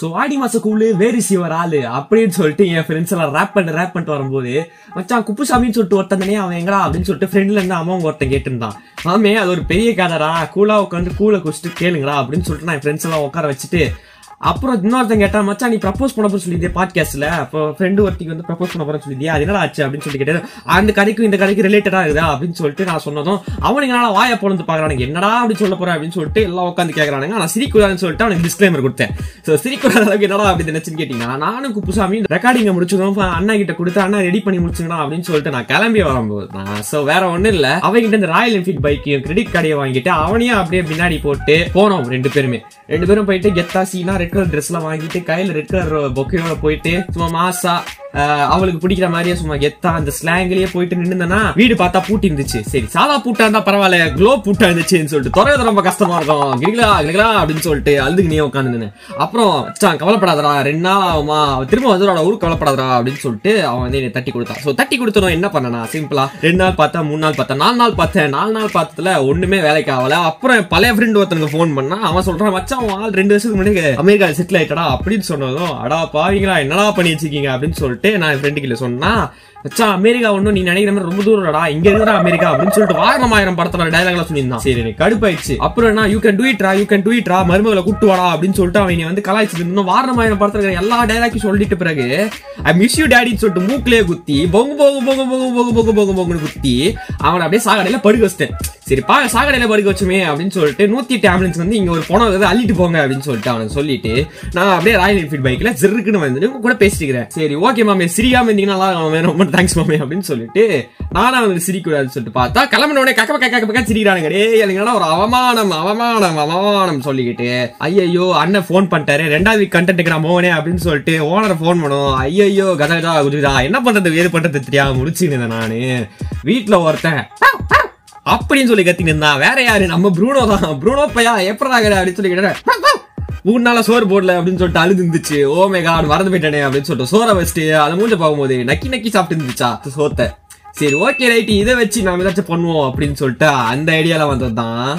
So ஆடி மாச கூழு வேறு சிவர் ஆளு அப்படின்னு சொல்லிட்டு என் ஃப்ரெண்ட்ஸ் எல்லாம் ரேப் பண்ணி ரேப் பண்ணிட்டு வரும்போது மச்சான் குப்புசாமின்னு சொல்லிட்டு ஒருத்தன் தனியே அவன் எங்கடா? அப்படின்னு சொல்லிட்டு ஃப்ரெண்ட்ல இருந்து அவன் ஒருத்தன் கேட்டுருந்தான். ஆமே அது ஒரு பெரிய கதரா கூலா உட்காந்து கூலை குடிச்சிட்டு கேளுங்கடா. அப்படின்னு சொல்லிட்டு நான் ஃப்ரெண்ட்ஸ் எல்லாம் உட்கார வச்சுட்டு அப்புறம் இன்னொருத்தன் கேட்டா மச்சான் நீ ப்ரப்போஸ் பண்ண போற சொல்லியிருந்தே பாட்காஸ்ட்ல அப்போ ஃப்ரெண்டு ஒருத்திக்கு வந்து ப்ரப்போஸ் பண்ண போறேன்னு சொல்லியிருந்தியா அது என்னடா ஆச்சு? அப்படின்னு சொல்லி கேட்டேன் அந்த கதைக்கும் இந்த கதைக்கு ரிலேட்டடா இருக்குதா அப்படின்னு சொல்லிட்டு நான் சொன்னதும் அவனுக்கு என்னால வாயை பொழுது பாக்குறானுங்க என்னடா அப்படி சொல்ல போறேன் அப்படின்னு சொல்லிட்டு எல்லாம் உட்காந்து கேட்கறானுங்க நான் சிரிக்கூடாதுன்னு சொல்லிட்டு அவனுக்கு டிஸ்க்ளைமர் கொடுத்தேன். ஸோ சிரிக்கூடாத அளவுக்கு என்னடா அப்படி நினைச்சுன்னு கேட்டீங்கன்னா நானும் குப்புசாமி ரெக்கார்டிங்க முடிச்சதும் அண்ணா கிட்ட கொடுத்து அண்ணா ரெடி பண்ணி முடிச்சுங்கடா அப்படின்னு சொல்லிட்டு நான் கிளம்பி வரும்போது நான் சோ வேற ஒண்ணும் இல்ல. அவங்கிட்ட இந்த ராயல் என்ஃபீல்ட் பைக்கையும் கிரெடிட் கார்டையும் வாங்கிட்டு அவனையும் அப்படியே பின்னாடி போட்டு போனோம் ரெண்டு பேருமே. ரெண்டு பேரும் போயிட்டு கெத்தா சீனா ரெட் கலர் ட்ரெஸ்லாம் வாங்கிட்டு கையில ரெட் கலர் பொக்கையோட போயிட்டு சும்மா மாசா அவளுக்கு பிடிக்கிற மாதிரியே சும்மா கெத்தா அந்த ஸ்லாங்லயே போயிட்டு நின்னுந்தனா வீடு பார்த்தா பூட்டி இருந்துச்சு. சரி சாதா பூட்டா இருந்தா பரவாயில்ல க்ளோ பூட்டா இருந்துச்சுன்னு சொல்லிட்டு துறையது ரொம்ப கஷ்டமா இருக்கும். கிரிகளா கிரிகளா அப்படின்னு சொல்லிட்டு அழுதுக்கு நீ உட்காந்து அப்புறம் கவலைப்படாதடா ரெண்டு நாள் ஆகுமா திரும்ப வந்துடா ஊருக்கு கவலைப்படாதடா அப்படின்னு சொல்லிட்டு அவன் வந்து என்னை தட்டி கொடுத்தான். ஸோ தட்டி கொடுத்தனும் என்ன பண்ணனா சிம்பிளா ரெண்டு நாள் பார்த்தா மூணு நாள் பார்த்தா நாலு நாள் பார்த்தேன் நாலு நாள் பார்த்ததுல ஒண்ணுமே வேலைக்கு ஆகல. அப்புறம் பழைய ஃப்ரெண்ட் ஒருத்தனுக்கு ஃபோன் பண்ணா அவன் சொல்றான் மச்சான் அவன் ஆள் ரெண்டு வருஷத்துக்கு முன்னாடி அமெரிக்கா செட்டில் ஆயிட்டடா அப்படின்னு சொன்னதும் அடா பாவீங்களா என்னடா பண்ணி வச்சிருக்கீங்க அப்படின்னு சொல்லிட்டு நான் என் ஃப்ரெண்டு சொன்னா மச்சான் அமெரிக்கா ஒன்றும் நீ நினைக்கிற மாதிரி ரொம்ப தூரம் இல்லடா. இங்க இருக்கிற அமெரிக்கா அப்படின்னு சொல்லிட்டு வாரம் ஆயிரம் படத்துல டைலாக்ல சொல்லியிருந்தான். சரி எனக்கு கடுப்பாயிடுச்சு. அப்புறம் என்ன யூ கேன் டூ இட்ரா யூ கேன் டூ இட்ரா மருமகளை கூட்டு வாடா அப்படின்னு சொல்லிட்டு அவன் வந்து கலாய்ச்சிட்டு இன்னும் வாரம் ஆயிரம் படத்துல எல்லா டைலாக்கையும் சொல்லிட்டு பிறகு ஐ மிஸ் யூ டேடின்னு சொல்லிட்டு மூக்கிலே குத்தி பொங்கு பொங்கு பொங்கு பொங்கு பொங்கு பொங்கு பொங்கு பொங்குன்னு குத்தி அவனை அப்படியே சாகடையில படுக்க வச்சிட்டேன். சரி பா சாகடையில படுக்க வச்சுமே அப்படின்னு சொல்லிட்டு நூத்தி எட்டு ஆம்புலன்ஸ் வந்து இங்க ஒரு பணம் அள்ளிட்டு போங்க அப்படின்னு சொல்லிட்டு அவனுக்கு சொல்லிட்டு நான் அப்படியே ராயல் என்ஃபீல்ட் பைக்ல ஜிருக்குன்னு வந்து கூட பேசிக்கிறேன் சரி ஓகே மாமே சிரிக்காம இருந்தீங்கன்னா நல்லா இருக்கும் தேங்க்ஸ் மாமி அப்படின்னு சொல்லிட்டு நானும் வந்து சிரிக்கூடாதுன்னு சொல்லிட்டு பார்த்தா கிளம்பின உடனே கக்க கக்க கக்க சிரிக்கிறானுங்க. டே எனக்கு ஒரு அவமானம் அவமானம் அவமானம் சொல்லிக்கிட்டு ஐயையோ அண்ணன் ஃபோன் பண்ணிட்டாரு. ரெண்டாவது வீக் கண்டென்ட்டுக்கு நான் போவனே அப்படின்னு சொல்லிட்டு ஓனரை ஃபோன் பண்ணும். ஐயையோ கதா குஜுதா என்ன பண்றது? ஏது பண்றது தெரியாம முடிச்சுன்னு நான். வீட்டில் ஒருத்தன் அப்படின்னு சொல்லி கத்தின்னு இருந்தான். வேற யாரு? நம்ம ப்ரூனோ தான். ப்ரூனோ பையா எப்படா அப்படின்னு சொல்லி கேட்டேன் மூணு நாளா சோறு போடல அப்படின்னு சொல்லிட்டு அழுது இருந்துச்சு. ஓ மே காட் மறந்து போயிட்டானே அப்படின்னு சொல்லிட்டு சோறை வச்சுட்டு அதை மூஞ்ச பார்க்கும்போது நக்கி நக்கி சாப்பிட்டு இருந்துச்சா? சோத்தை. சரி ஓகே ரைட் இதை வச்சு நாம ஏதாச்சும் பண்ணுவோம் அப்படின்னு சொல்லிட்டு அந்த ஐடியால வந்தது தான்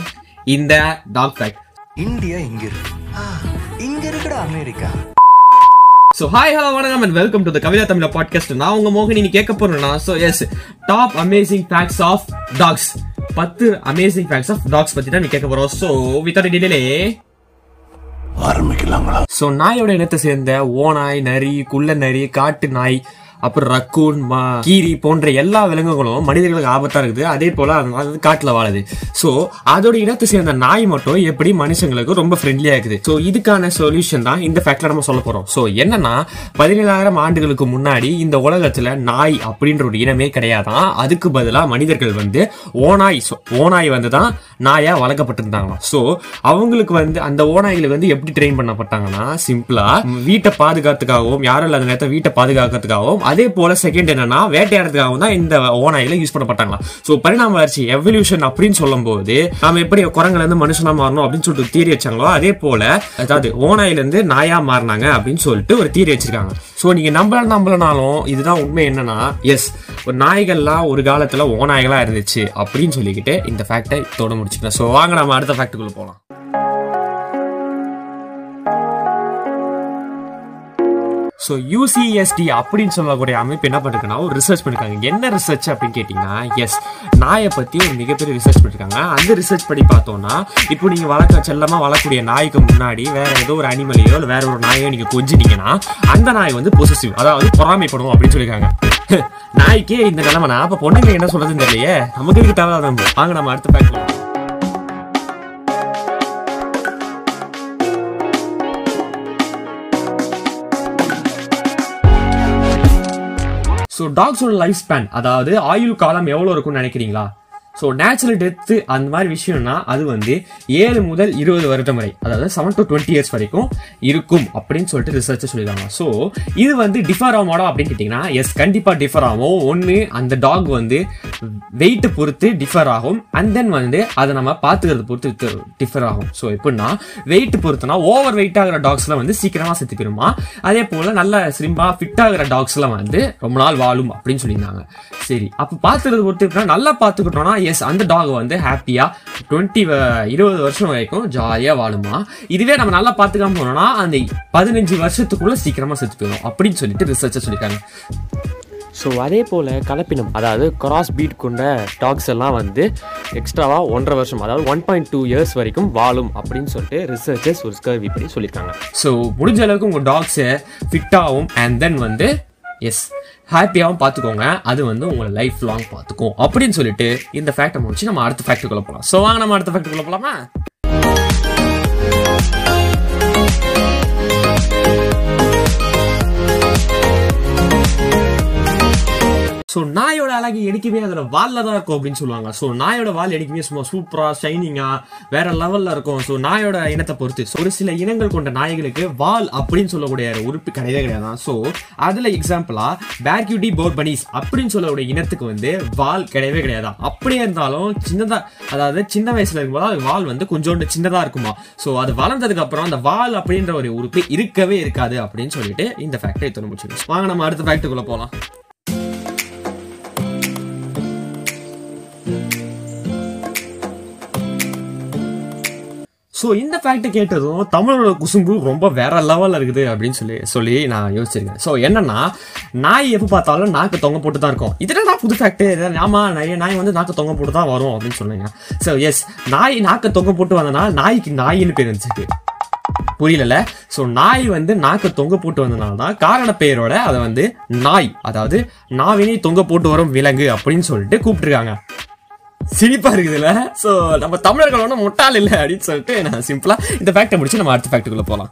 இந்த டாக் ஃபேக்ட் இந்தியா இங்க இருக்கு. இங்க இருக்குடா அமெரிக்கா. ஸோ ஹாய் ஹலோ வணக்கம் and welcome to the Kavitha Tamil podcast நான் உங்க மோகன் நீ கேட்க போறேன்னா so S top amazing facts of tax பத்து அமேசிங் ஃபேக்ட்ஸ் ஆஃப் டாக்ஸ் பத்தி தான் நீ கேட்க போறோம். ஸோ வித்தவுட் டிலே ஆரம்பிக்கலாங்களா? ஸோ நாயோட இனத்தை சேர்ந்த ஓநாய் நரி குள்ள நரி காட்டு நாய் அப்புறம் ரக்கூன் மா- கீரி போன்ற எல்லா விலங்குகளும் மனிதர்களுக்கு ஆபத்தா இருக்குது. அதே போல அது அது காட்டுல வாழுது. ஸோ அதோட இனத்தை சேர்ந்த நாய் மட்டும் எப்படி மனுஷங்களுக்கு ரொம்ப ஃப்ரெண்ட்லியா இருக்குது? ஸோ இதுக்கான சொல்யூஷன் தான் இந்த ஃபேக்ட்ல நம்ம சொல்ல போறோம். ஸோ என்னன்னா பதினேழாயிரம் ஆண்டுகளுக்கு முன்னாடி இந்த உலகத்துல நாய் அப்படின்ற ஒரு இனமே கிடையாதான். அதுக்கு பதிலாக மனிதர்கள் வந்து ஓநாய் ஓனாய் ஓநாய் வந்து தான் நாயா வளர்க்கப்பட்டிருந்தாங்களாம். ஸோ அவங்களுக்கு வந்து அந்த ஓனாய்களை வந்து எப்படி ட்ரெயின் பண்ணப்பட்டாங்கன்னா சிம்பிளா வீட்டை பாதுகாத்துக்காகவும் யாரும் இல்லாத நேரத்தை வீட்டை பாதுகாக்கிறதுக்காகவும் அதே போல செகண்ட் என்னன்னா வேட்டையாடுறதுக்காக தான் இந்த ஓனாயில யூஸ் பண்ணப்பட்டாங்களா. ஸோ பரிணாம வளர்ச்சி எவல்யூஷன் அப்படின்னு சொல்லும்போது நாம எப்படி குரங்குல இருந்து மனுஷனா மாறணும் அப்படின்னு சொல்லிட்டு தீரி வச்சாங்களோ அதே போல அதாவது ஓனாயில இருந்து நாயா மாறினாங்க அப்படின்னு சொல்லிட்டு ஒரு தீரி வச்சிருக்காங்க. ஸோ நீங்க நம்பல நம்பலனாலும் இதுதான் உண்மை என்னன்னா எஸ் ஒரு நாய்கள்லாம் ஒரு காலத்துல ஓநாய்களா இருந்துச்சு அப்படின்னு சொல்லிக்கிட்டு இந்த ஃபேக்டை இதோட முடிச்சுக்கிறேன். ஸோ வாங்க நம்ம அடுத்த ஃபேக்டுக்குள்ள போகலாம் ஸோ யூசிஎஸ்டி அப்படின்னு சொல்லக்கூடிய அமைப்பு என்ன பண்ணிருக்குன்னா ஒரு ரிசர்ச் பண்ணிருக்காங்க. என்ன ரிசர்ச் அப்படின்னு கேட்டிங்கன்னா எஸ் நாயை பற்றி ஒரு மிகப்பெரிய ரிசர்ச் பண்ணிருக்காங்க. அந்த ரிசர்ச் படி பார்த்தோன்னா இப்போ நீங்கள் வளர்க்க செல்லமாக வளர்க்கக்கூடிய நாய்க்கு முன்னாடி வேறு ஏதோ ஒரு அனிமலையோ இல்லை வேறு ஒரு நாயோ நீங்கள் கொஞ்சினீங்கன்னா அந்த நாய் வந்து பொசிசிவ் அதாவது பொறாமைப்படும் அப்படின்னு சொல்லியிருக்காங்க. நாய்க்கே இந்த நிலைமைனா அப்போ பொண்ணுங்க என்ன சொல்கிறதுன்னு தெரியலையே? நமக்கு இதுக்கு தேவை வாங்க நம்ம அடுத்த பேக் ஸோ டாக்ஸோட லைஃப் ஸ்பேன் அதாவது ஆயுள் காலம் எவ்வளோ இருக்கும்னு நினைக்கிறீங்களா? ஸோ நேச்சுரல் டெத்து அந்த மாதிரி விஷயம்னா அது வந்து ஏழு முதல் இருபது வருடம் வரை அதாவது செவன் டு டுவெண்ட்டி இயர்ஸ் வரைக்கும் இருக்கும் அப்படின்னு சொல்லிட்டு ரிசர்ச் சொல்லியிருக்காங்க. ஸோ இது வந்து டிஃபர் ஆகுமாடா அப்படின்னு கேட்டிங்கன்னா எஸ் கண்டிப்பாக டிஃபர் ஆகும். ஒன்று அந்த டாக் வந்து வெயிட்டை பொறுத்து டிஃபர் ஆகும். அண்ட் தென் வந்து அதை நம்ம பார்த்துக்கிறது பொறுத்து டிஃபர் ஆகும். ஸோ எப்படின்னா வெயிட் பொறுத்துனா ஓவர் வெயிட் ஆகிற டாக்ஸ்லாம் வந்து சீக்கிரமாக செத்து போயிருமா? அதே போல் நல்ல ஸ்லிம்பாக ஃபிட் ஆகிற டாக்ஸ்லாம் வந்து ரொம்ப நாள் வாழும் அப்படின்னு சொல்லியிருந்தாங்க. சரி அப்போ பார்த்துக்கிறது பொறுத்து நல்லா பார்த்துக்கிட்டோம்னா எஸ் அந்த டாக் வந்து ஹாப்பியா டுவெண்ட்டி இருபது வருஷம் வரைக்கும் ஜாலியா வாழுமா. இதுவே நம்ம நல்லா பார்த்துக்காம போனோம்னா அந்த பதினஞ்சு வருஷத்துக்குள்ள சீக்கிரமா செத்து போயிடும் அப்படின்னு சொல்லிட்டு ரிசர்ச்சர் சொல்லியிருக்காங்க. ஸோ அதே போல் கலப்பினம் அதாவது கிராஸ் பீட் கொண்ட டாக்ஸ் எல்லாம் வந்து எக்ஸ்ட்ராவாக ஒன்றரை வருஷம் அதாவது ஒன் பாயிண்ட் டூ இயர்ஸ் வரைக்கும் வாழும் அப்படின்னு சொல்லிட்டு ரிசர்ச்சர்ஸ் ஒரு ஸ்கர்வி படி சொல்லியிருக்காங்க. ஸோ முடிஞ்ச அளவுக்கு உங்கள் டாக்ஸை ஃபிட்டாகவும் அண்ட் தென் வந்து எஸ் ஹாப்பியாகவும் பார்த்துக்கோங்க. அது வந்து உங்களை லைஃப் லாங் பார்த்துக்கும். அப்படின்னு சொல்லிட்டு இந்த ஃபேக்டை முடிச்சு நம்ம அடுத்த ஃபேக்ட்டுக்குள்ள போகலாம் ஸோ வாங்க நம்ம அடுத்த ஃபேக்ட்டுக்குள்ள போகலாமா ஸோ நாயோட அழகு எடுக்கவே அதோட வால்ல தான் இருக்கும் அப்படின்னு சொல்லுவாங்க. ஸோ நாயோட வால் எடுக்கவே சும்மா சூப்பராக ஷைனிங்காக வேற லெவலில் இருக்கும். ஸோ நாயோட இனத்தை பொறுத்து. ஒரு சில இனங்கள் கொண்ட நாய்களுக்கு வால் அப்படின்னு சொல்லக்கூடிய உறுப்பு கிடையவே கிடையாது. ஸோ அதில் எக்ஸாம்பிளாக பேர்கியூட்டி போர் பனீஸ் அப்படின்னு சொல்லக்கூடிய இனத்துக்கு வந்து வால் கிடையவே கிடையாது. அப்படியே இருந்தாலும் சின்னதாக அதாவது சின்ன வயசுல இருக்கும்போது அது வால் வந்து கொஞ்சோண்டு சின்னதாக இருக்குமா? ஸோ அது வளர்ந்ததுக்கு அப்புறம் அந்த வால் அப்படின்ற ஒரு உறுப்பு இருக்கவே இருக்காது அப்படின்னு சொல்லிட்டு இந்த ஃபேக்டரி தொடர்பு வாங்க நம்ம அடுத்த ஃபேக்டரிக்குள்ளே போகலாம் ஸோ இந்த ஃபேக்ட்டை கேட்டதும் தமிழோட குசும்பு ரொம்ப வேற லெவலில் இருக்குது அப்படின்னு சொல்லி சொல்லி நான் யோசிச்சிருக்கேன். ஸோ என்னன்னா நாய் எப்போ பார்த்தாலும் நாக்கு தொங்க போட்டு தான் இருக்கும் இதுல புது ஃபேக்ட் ஆமாம் நிறைய நாய் வந்து நாக்கு தொங்க போட்டு தான் வரும் அப்படின்னு சொன்னீங்க ஸோ எஸ் நாய் நாக்கு தொங்க போட்டு வந்தனால நாய்க்கு நாயின்னு பேர் இருந்துச்சு புரியல ஸோ நாய் வந்து நாக்கு தொங்க போட்டு வந்தனால தான் காரண பெயரோட அதை வந்து நாய் அதாவது நாவினை தொங்க போட்டு வரும் விலங்கு அப்படின்னு சொல்லிட்டு கூப்பிட்டுருக்காங்க. சிரிப்பா இருக்குதுல்ல? சோ நம்ம தமிழர்கள் ஒன்றும் முட்டாள் இல்லை அப்படின்னு சொல்லிட்டு நான் சிம்பிளா இந்த ஃபேக்டை முடிச்சு நம்ம அடுத்த ஃபேக்டுக்குள்ள போலாம்.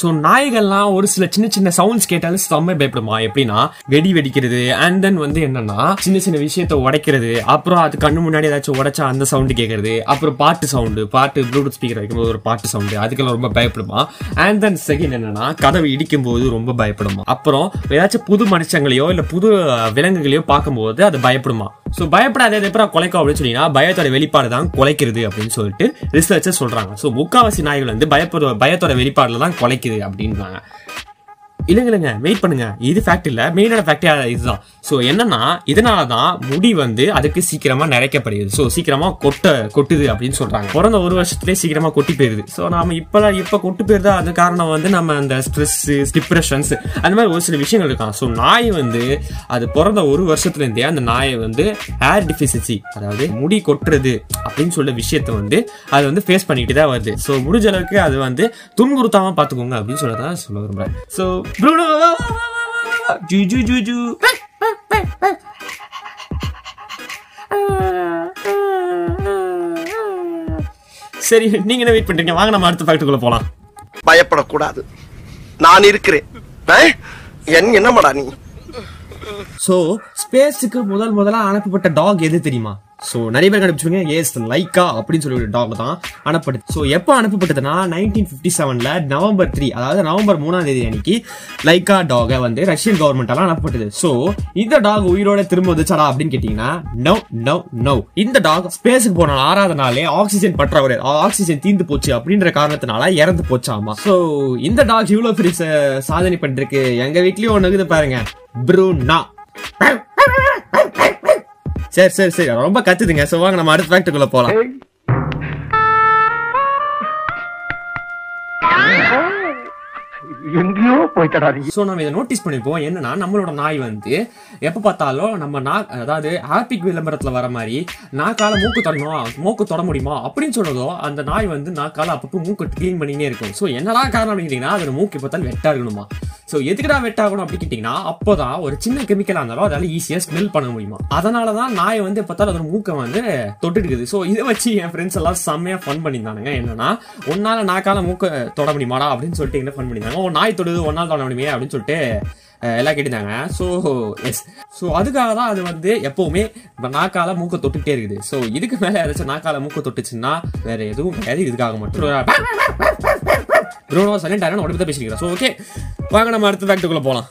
ஸோ நாய்கள்லாம் ஒரு சில சின்ன சின்ன சவுண்ட்ஸ் கேட்டாலும் செம்ம பயப்படுமா? எப்படின்னா வெடி வெடிக்கிறது அண்ட் தென் வந்து என்னன்னா சின்ன சின்ன விஷயத்த உடைக்கிறது அப்புறம் அது கண்ணு முன்னாடி ஏதாச்சும் உடைச்சா அந்த சவுண்டு கேட்கறது அப்புறம் பாட்டு சவுண்டு பாட்டு ப்ளூடூத் ஸ்பீக்கர் வைக்கும்போது ஒரு பாட்டு சவுண்டு அதுக்கெல்லாம் ரொம்ப பயப்படுமா? அண்ட் தென் செகண்ட் என்னன்னா கதவு இடிக்கும் போது ரொம்ப பயப்படுமா? அப்புறம் ஏதாச்சும் புது மனுஷங்களையோ இல்லை புது விலங்குகளையோ பார்க்கும்போது அது பயப்படுமா? ஸோ பயப்படாத எப்படி குலைக்கும் அப்படின்னு சொன்னீங்கன்னா பயத்தோட வெளிப்பாடு தான் குலைக்கிறது அப்படின்னு சொல்லிட்டு ரிசர்ச்சர் சொல்றாங்க. ஸோ முக்காவாசி நாய்கள் வந்து பயப்பட பயத்தோட வெளிப்பாடுல தான் குலைக்குது அப்படின்றாங்க. இல்லைங்க இல்லைங்க. வெயிட் பண்ணுங்க. இது ஃபேக்ட் இல்லை. மெயினான ஃபேக்டே இதுதான். ஸோ என்னன்னா இதனால தான் முடி வந்து அதுக்கு சீக்கிரமா நிறைக்கப்படுது ஸோ சீக்கிரமா கொட்ட கொட்டுது அப்படின்னு சொல்றாங்க. பிறந்த ஒரு வருஷத்துலேயே சீக்கிரமா கொட்டி போயிருது. ஸோ நாம இப்ப இப்போ கொட்டு போயிருந்தா அது காரணம் வந்து நம்ம அந்த ஸ்ட்ரெஸ் டிப்ரெஷன்ஸ் அந்த மாதிரி ஒரு சில விஷயங்கள் இருக்கான் ஸோ நாய் வந்து அது பிறந்த ஒரு வருஷத்துலேருந்தே அந்த நாயை வந்து ஹேர் டிஃபிஷியன்சி அதாவது முடி கொட்டுறது அப்படின்னு சொல்ல விஷயத்த வந்து அது வந்து ஃபேஸ் பண்ணிட்டு தான் வருது. ஸோ முடிஞ்ச அளவுக்கு அது வந்து துன்புறுத்தாமல் பார்த்துக்கோங்க அப்படின்னு சொல்லதான் சொல்ல விரும்புகிறேன் ஸோ ப்ரூனோ ஜூ ஜூ ஜூ ஜூ சரி நீங்க என்ன வெயிட் பண்றீங்க? வாங்க நம்ம அடுத்த ஃபேக்டருக்குள்ள போலாம். பயப்படக்கூடாது. நான் இருக்கிறேன். ஆ? என் என்னமாடா நீ? சோ ஸ்பேஸுக்கு முதல் முதலா அனுப்பப்பட்ட டாக் எது தெரியுமா? சோ நிறைய பேர் கண்டுபிடிச்சுங்க எஸ் லைக்கா அப்படின்னு சொல்லி ஒரு டாக் தான் அனுப்பப்பட்டது. சோ எப்போ அனுப்பப்பட்டதுன்னா நைன்டீன் ஃபிஃப்டி செவன்ல நவம்பர் த்ரீ அதாவது நவம்பர் மூணாம் தேதி அன்னைக்கு லைக்கா டாக வந்து ரஷ்யன் கவர்மெண்டால அனுப்பப்பட்டது. சோ இந்த டாக் உயிரோட திரும்ப வந்துச்சாடா அப்படின்னு கேட்டீங்கன்னா நோ நோ நோ இந்த டாக் ஸ்பேஸுக்கு போன ஆறாவது நாளே ஆக்சிஜன் பற்றாக்குறை ஆக்சிஜன் தீந்து போச்சு அப்படின்ற காரணத்தினால இறந்து போச்சாமா? சோ இந்த டாக் இவ்வளவு பெரிய சாதனை பண்ணிருக்கு எங்க வீட்லயும் ஒன்று இருக்குது பாருங்க. ப்ரூனா சரி சரி சரி. ரொம்ப கத்துதுங்க. சோ வாங்க நம்ம அடுத்த ஃபேக்டருக்குள்ள போலாம். எங்கேயோ போயிட்டடா நம்ம இதை நோட்டீஸ் பண்ணிருப்போம் என்னன்னா நம்மளோட நாய் வந்து எப்ப பார்த்தாலும் நம்ம நா அதாவது ஹாப்பிக் விளம்பரத்துல வர மாதிரி நாக்கால மூக்கு தொடணும்? மூக்கு தொட முடியுமா? அப்படின்னு சொன்னதோ அந்த நாய் வந்து நாக்கால அப்பப்போ மூக்கு க்ளீன் பண்ணினே இருக்கும். சோ என்னடா காரணம் அப்படின்னு கேட்டீங்கன்னா அதோட மூக்கு பார்த்தாலும் வெட்டா இருக்கணுமா? ஸோ எதுக்குடா வெட்டாகணும் அப்படின்னு கேட்டீங்கன்னா அப்போதான் ஒரு சின்ன கெமிக்கலாக இருந்தாலும் அதால் ஈஸியாக ஸ்மெல் பண்ண முடியுமா? அதனாலதான் நாய் வந்து பார்த்தாலும் அதோட மூக்கை வந்து தொட்டு இருக்குது இதை வச்சு என் ஃப்ரெண்ட்ஸ் எல்லாம் செம்மையா ஃபன் பண்ணியிருந்தானுங்க. என்னன்னா ஒன்னால நாக்கால மூக்கை தொட முடியுமாடா அப்படின்னு சொல்லிட்டு என்ன ஃபன் பண்ணியிருந்தாங்க. ஓ நாய் தொடுது ஒன்னால் தொட முடியுமே அப்படின்னு சொல்லிட்டு எல்லாம் கேட்டிருந்தாங்க ஸோ எஸ் ஸோ அதுக்காக தான் அது வந்து எப்போவுமே நாக்கால மூக்க தொட்டுகிட்டே இருக்குது. ஸோ இதுக்கு மேலே ஏதாச்சும் நாக்கால மூக்க தொட்டுச்சுன்னா வேற எதுவும் கிடையாது. இதுக்காக மட்டும். ப்ரூனோ சைலண்ட் ஆகணும் உடம்பு தான் பேசிக்கிறேன் ஸோ ஓகே வாங்க நம்ம அடுத்த ஃபேக்ட்டுக்குள்ளே போகலாம்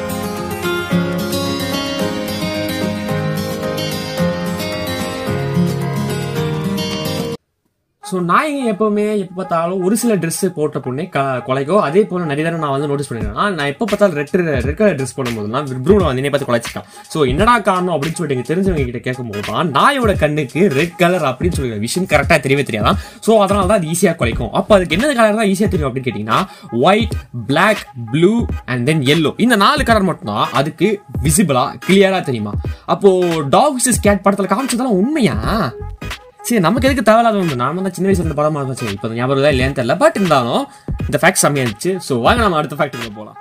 ஸோ நாய்ங்க எப்போவுமே எப்போ பார்த்தாலும் ஒரு சில ட்ரெஸ் போட்ட பொண்ணே க கொலைக்கோ அதே போல் நிறைய தடவை நான் வந்து நோட்டீஸ் பண்ணிருக்கேன். நான் எப்போ பார்த்தாலும் ரெட் ரெட் கலர் ட்ரெஸ் போடும்போதுலாம் ப்ரூனை வந்து என்னை பார்த்து கொலைச்சிட்டான். ஸோ என்னடா காரணம் அப்படின்னு சொல்லிட்டு எனக்கு தெரிஞ்சவங்க கிட்ட கேட்கும்போது தான் நாயோட கண்ணுக்கு ரெட் கலர் அப்படின்னு சொல்லி விஷயம் கரெக்டாக தெரியவே தெரியாதான் ஸோ அதனால தான் அது ஈஸியாக குலைக்கும். அப்போ அதுக்கு என்ன கலர் தான் ஈஸியாக தெரியும் அப்படின்னு கேட்டிங்கன்னா white black blue and then yellow இந்த நாலு கலர் மட்டும்தான் அதுக்கு விசிபிளாக கிளியராக தெரியுமா? அப்போது டாக்ஸ் ஸ்கேட் படத்தில் காமிச்சதெல்லாம் உண்மையா? சரி நமக்கு எதுக்கு தேவையில்லாத ஒன்று நாம தான் சின்ன வயசுல படமா இருந்தோம் சரி இப்போ ஞாபகம் தான் இல்லையான்னு தெரியல. பட் இருந்தாலும் இந்த ஃபேக்ட் செம்மையா இருந்துச்சு ஸோ வாங்க நம்ம அடுத்த ஃபேக்ட்ரிக்கு போகலாம்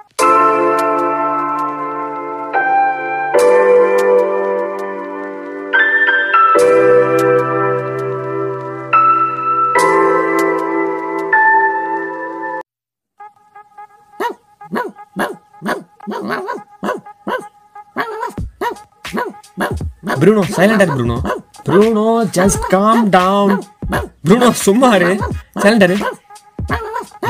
ப்ரூனோ சைலண்டா Bruno Bruno just calm down Bruno சும்மா இரு.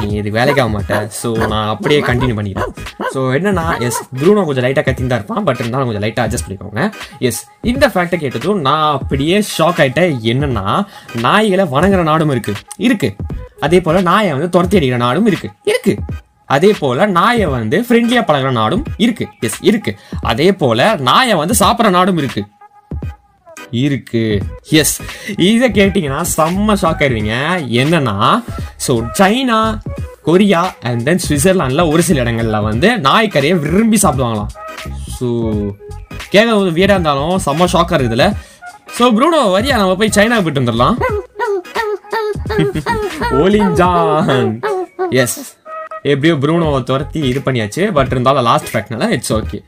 நீ இது வேலைக்கு ஆக மாட்டேன் ஸோ நான் அப்படியே கண்டினியூ பண்ணிக்கிறேன். ஸோ என்னன்னா எஸ் ப்ரூனோ கொஞ்சம் லைட்டாக கத்தின்னு தான் இருப்பான். பட் இருந்தாலும் கொஞ்சம் லைட்டாக அட்ஜஸ்ட் பண்ணிக்கோங்க. எஸ் இந்த ஃபேக்டை கேட்டதும் நான் அப்படியே ஷாக் ஆகிட்டேன் என்னன்னா நாய்களை வணங்குற நாடும் இருக்கு. இருக்கு. அதே போல நாயை வந்து துரத்தி அடிக்கிற நாடும் இருக்கு. இருக்கு. அதே போல நாயை வந்து ஃப்ரெண்ட்லியா பழகுற நாடும் இருக்கு. எஸ் இருக்கு. அதே போல நாயை வந்து சாப்பிட்ற நாடும் இருக்கு. இருக்கு. எஸ் இதை கேட்டிங்கன்னா செம்ம ஷாக் ஆயிருவீங்க என்னன்னா so China Korea and then சுவிட்சர்லாண்டில் ஒரு சில இடங்களில் வந்து நாய்க்கறியை விரும்பி சாப்பிடுவாங்களாம். ஸோ கேட்க போது வீடாக இருந்தாலும் செம்ம ஷாக்காக இருக்குதுல்ல. ஸோ ப்ரூனோ வரியா நம்ம போய் சைனா போயிட்டு வந்துடலாம். ஓலிஞ்சான் எஸ் எப்படியோ ப்ரூனோவை துரத்தி இது பண்ணியாச்சு. பட் இருந்தாலும் லாஸ்ட் ஃபேக்ட்னால இட்ஸ் ஓகே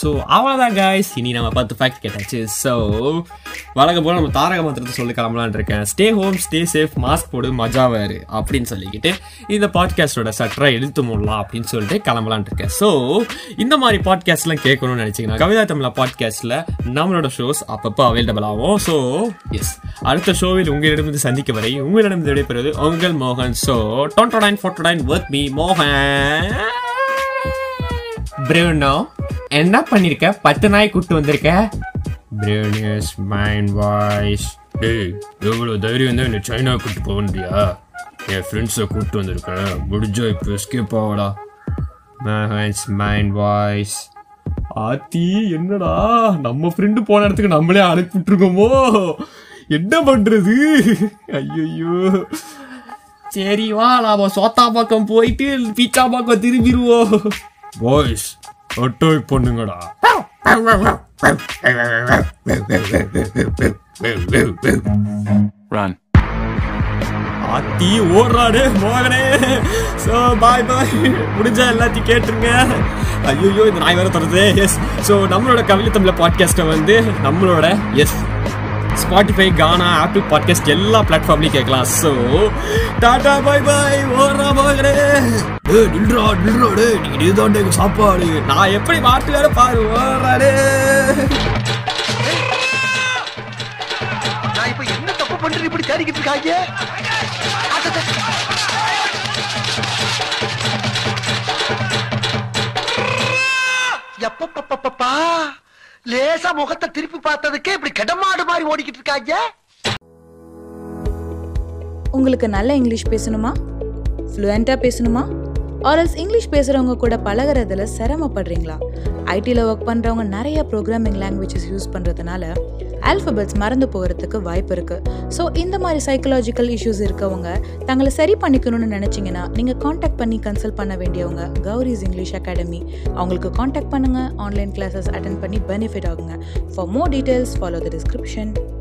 ஸோ அவ்வளோதான் கைஸ் இனி நம்ம பத்து ஃபேக்ட் கேட்டாச்சு. ஸோ வழக்கம் போல் நம்ம தாரக மந்திரத்தை சொல்லி கிளம்பலான் இருக்கேன். Stay home stay safe mask போடு மஜாவாரு அப்படின்னு சொல்லிக்கிட்டு இந்த பாட்காஸ்டோட சட்டரை எழுத்து மூடலாம் அப்படின்னு சொல்லிட்டு கிளம்பலான் இருக்கேன். ஸோ இந்த மாதிரி பாட்காஸ்ட்லாம் கேட்கணும்னு நினச்சிங்கன்னா கவிதா தமிழா பாட்காஸ்ட்டில் நம்மளோட ஷோஸ் அப்பப்போ அவைலபிள் ஆகும். ஸோ எஸ் அடுத்த ஷோவில் உங்களிடமிருந்து சந்திக்க வரை உங்களிடம் விடைபெறுவது உங்கள் மோகன். ஸோ டொன்டோ நைன் ஃபோர்டோ நைன் ஒர்க் மீ மோகன். ப்ரூனோ என்ன பண்ணிருக்க? பத்து நாய் கூட்டு வந்திருக்க? ப்ரூனியஸ் மைண்ட் வாய்ஸ் டேய் எவ்வளோ தைரியம் தான் என்னை சைனா கூட்டு போக முடியா என் ஃப்ரெண்ட்ஸை கூப்பிட்டு வந்திருக்கேன். முடிஞ்சா இப்போ எஸ்கேப் ஆகடா மகன்ஸ் மைண்ட் வாய்ஸ் ஆத்தி என்னடா? நம்ம ஃப்ரெண்டு போன இடத்துக்கு நம்மளே அனுப்பிட்டுருக்கோமோ என்ன பண்றது? ஐயோ சரி வா நாம சோத்தா பக்கம் போயிட்டு பீச்சா பக்கம் திரும்பிடுவோம் பாய்ஸ் அட்டாக் பண்ணுங்கடா. Run. ஆத்தி ஓடுறாடு மோகனே. ஸோ பாய் பாய் முடிஞ்சா எல்லாத்தையும் கேட்டுருங்க. ஐயோ இந்த நாய் வேற தொடருது எஸ் ஸோ நம்மளோட கவிதை தமிழ் பாட்காஸ்ட்டை வந்து நம்மளோட எஸ் ஸ்பாட்டிஃபை கானா ஆப்பிள் பாட்காஸ்ட் எல்லா பிளாட்ஃபார்ம்லையும் கேட்கலாம். ஸோ டாடா பாய் பாய் ஓடுறா மோகனே. டேய் நில்றா நில்றா நீ இதுதான் எங்க சாப்பாடு. நான் எப்படி மாட்டு வேற பாரு ஓடுறாடே நான் இப்ப என்ன தப்பு பண்றேன் இப்படி தேடிக்கிட்டு இருக்காங்க. எப்பப்பப்பப்பா லேசா முகத்தை திருப்பி பார்த்ததுக்கே இப்படி கடமாடு மாதிரி ஓடிக்கிட்டு இருக்காங்க? உங்களுக்கு நல்ல இங்கிலீஷ் பேசணுமா? ஃப்ளூயண்ட்டாக பேசணுமா? ஆர்எல்ஸ் இங்கிலீஷ் பேசுகிறவங்க கூட பழகுறதுல சிரமப்படுறீங்களா? ஐடியில் ஒர்க் பண்ணுறவங்க நிறைய ப்ரோக்ராமிங் லாங்குவேஜஸ் யூஸ் பண்ணுறதுனால ஆல்ஃபபெட்ஸ் மறந்து போகிறதுக்கு வாய்ப்பு இருக்குது ஸோ இந்த மாதிரி சைக்கலாஜிக்கல் இஷ்யூஸ் இருக்கவங்க தங்களை சரி பண்ணிக்கணும்னு நினச்சிங்கன்னா நீங்கள் காண்டாக்ட் பண்ணி கன்சல்ட் பண்ண வேண்டியவங்க கௌரிஸ் இங்கிலீஷ் அகாடமி அவங்களுக்கு காண்டாக்ட் பண்ணுங்கள் ஆன்லைன் கிளாஸஸ் அட்டன் பண்ணி பெனிஃபிட் ஆகுங்க. For more details follow the description